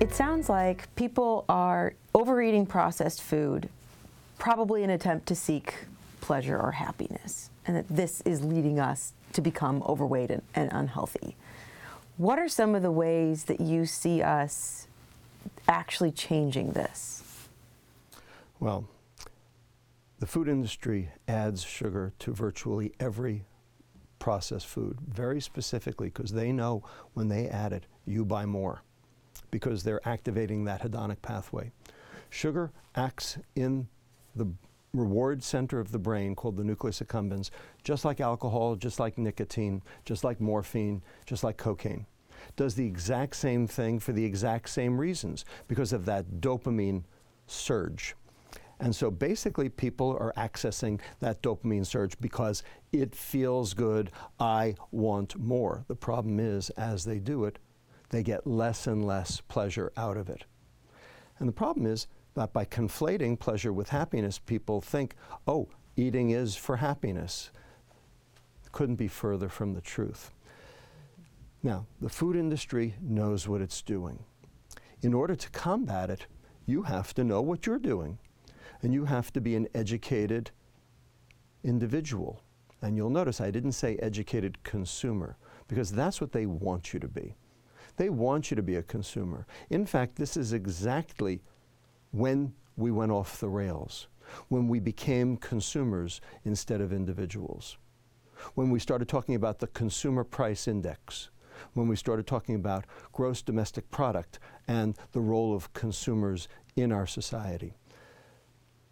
It sounds like people are overeating processed food, probably in an attempt to seek pleasure or happiness, and that this is leading us to become overweight and, and unhealthy. What are some of the ways that you see us actually changing this? Well, the food industry adds sugar to virtually every processed food, very specifically because they know when they add it, you buy more because they're activating that hedonic pathway. Sugar acts in the reward center of the brain called the nucleus accumbens, just like alcohol, just like nicotine, just like morphine, just like cocaine. Does the exact same thing for the exact same reasons because of that dopamine surge. And so basically, people are accessing that dopamine surge because it feels good. I want more. The problem is, as they do it, they get less and less pleasure out of it. And the problem is that by conflating pleasure with happiness, people think, oh, eating is for happiness. Couldn't be further from the truth. Now, the food industry knows what it's doing. In order to combat it, you have to know what you're doing. And you have to be an educated individual. And you'll notice I didn't say educated consumer, because that's what they want you to be. They want you to be a consumer. In fact, this is exactly when we went off the rails, when we became consumers instead of individuals, when we started talking about the consumer price index, when we started talking about gross domestic product and the role of consumers in our society.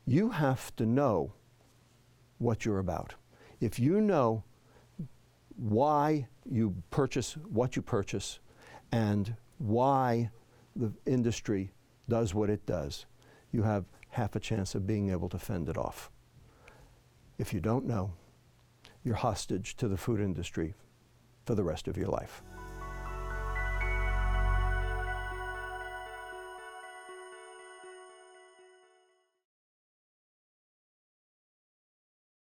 You have to know what you're about. If you know why you purchase what you purchase and why the industry does what it does, you have half a chance of being able to fend it off. If you don't know, you're hostage to the food industry for the rest of your life.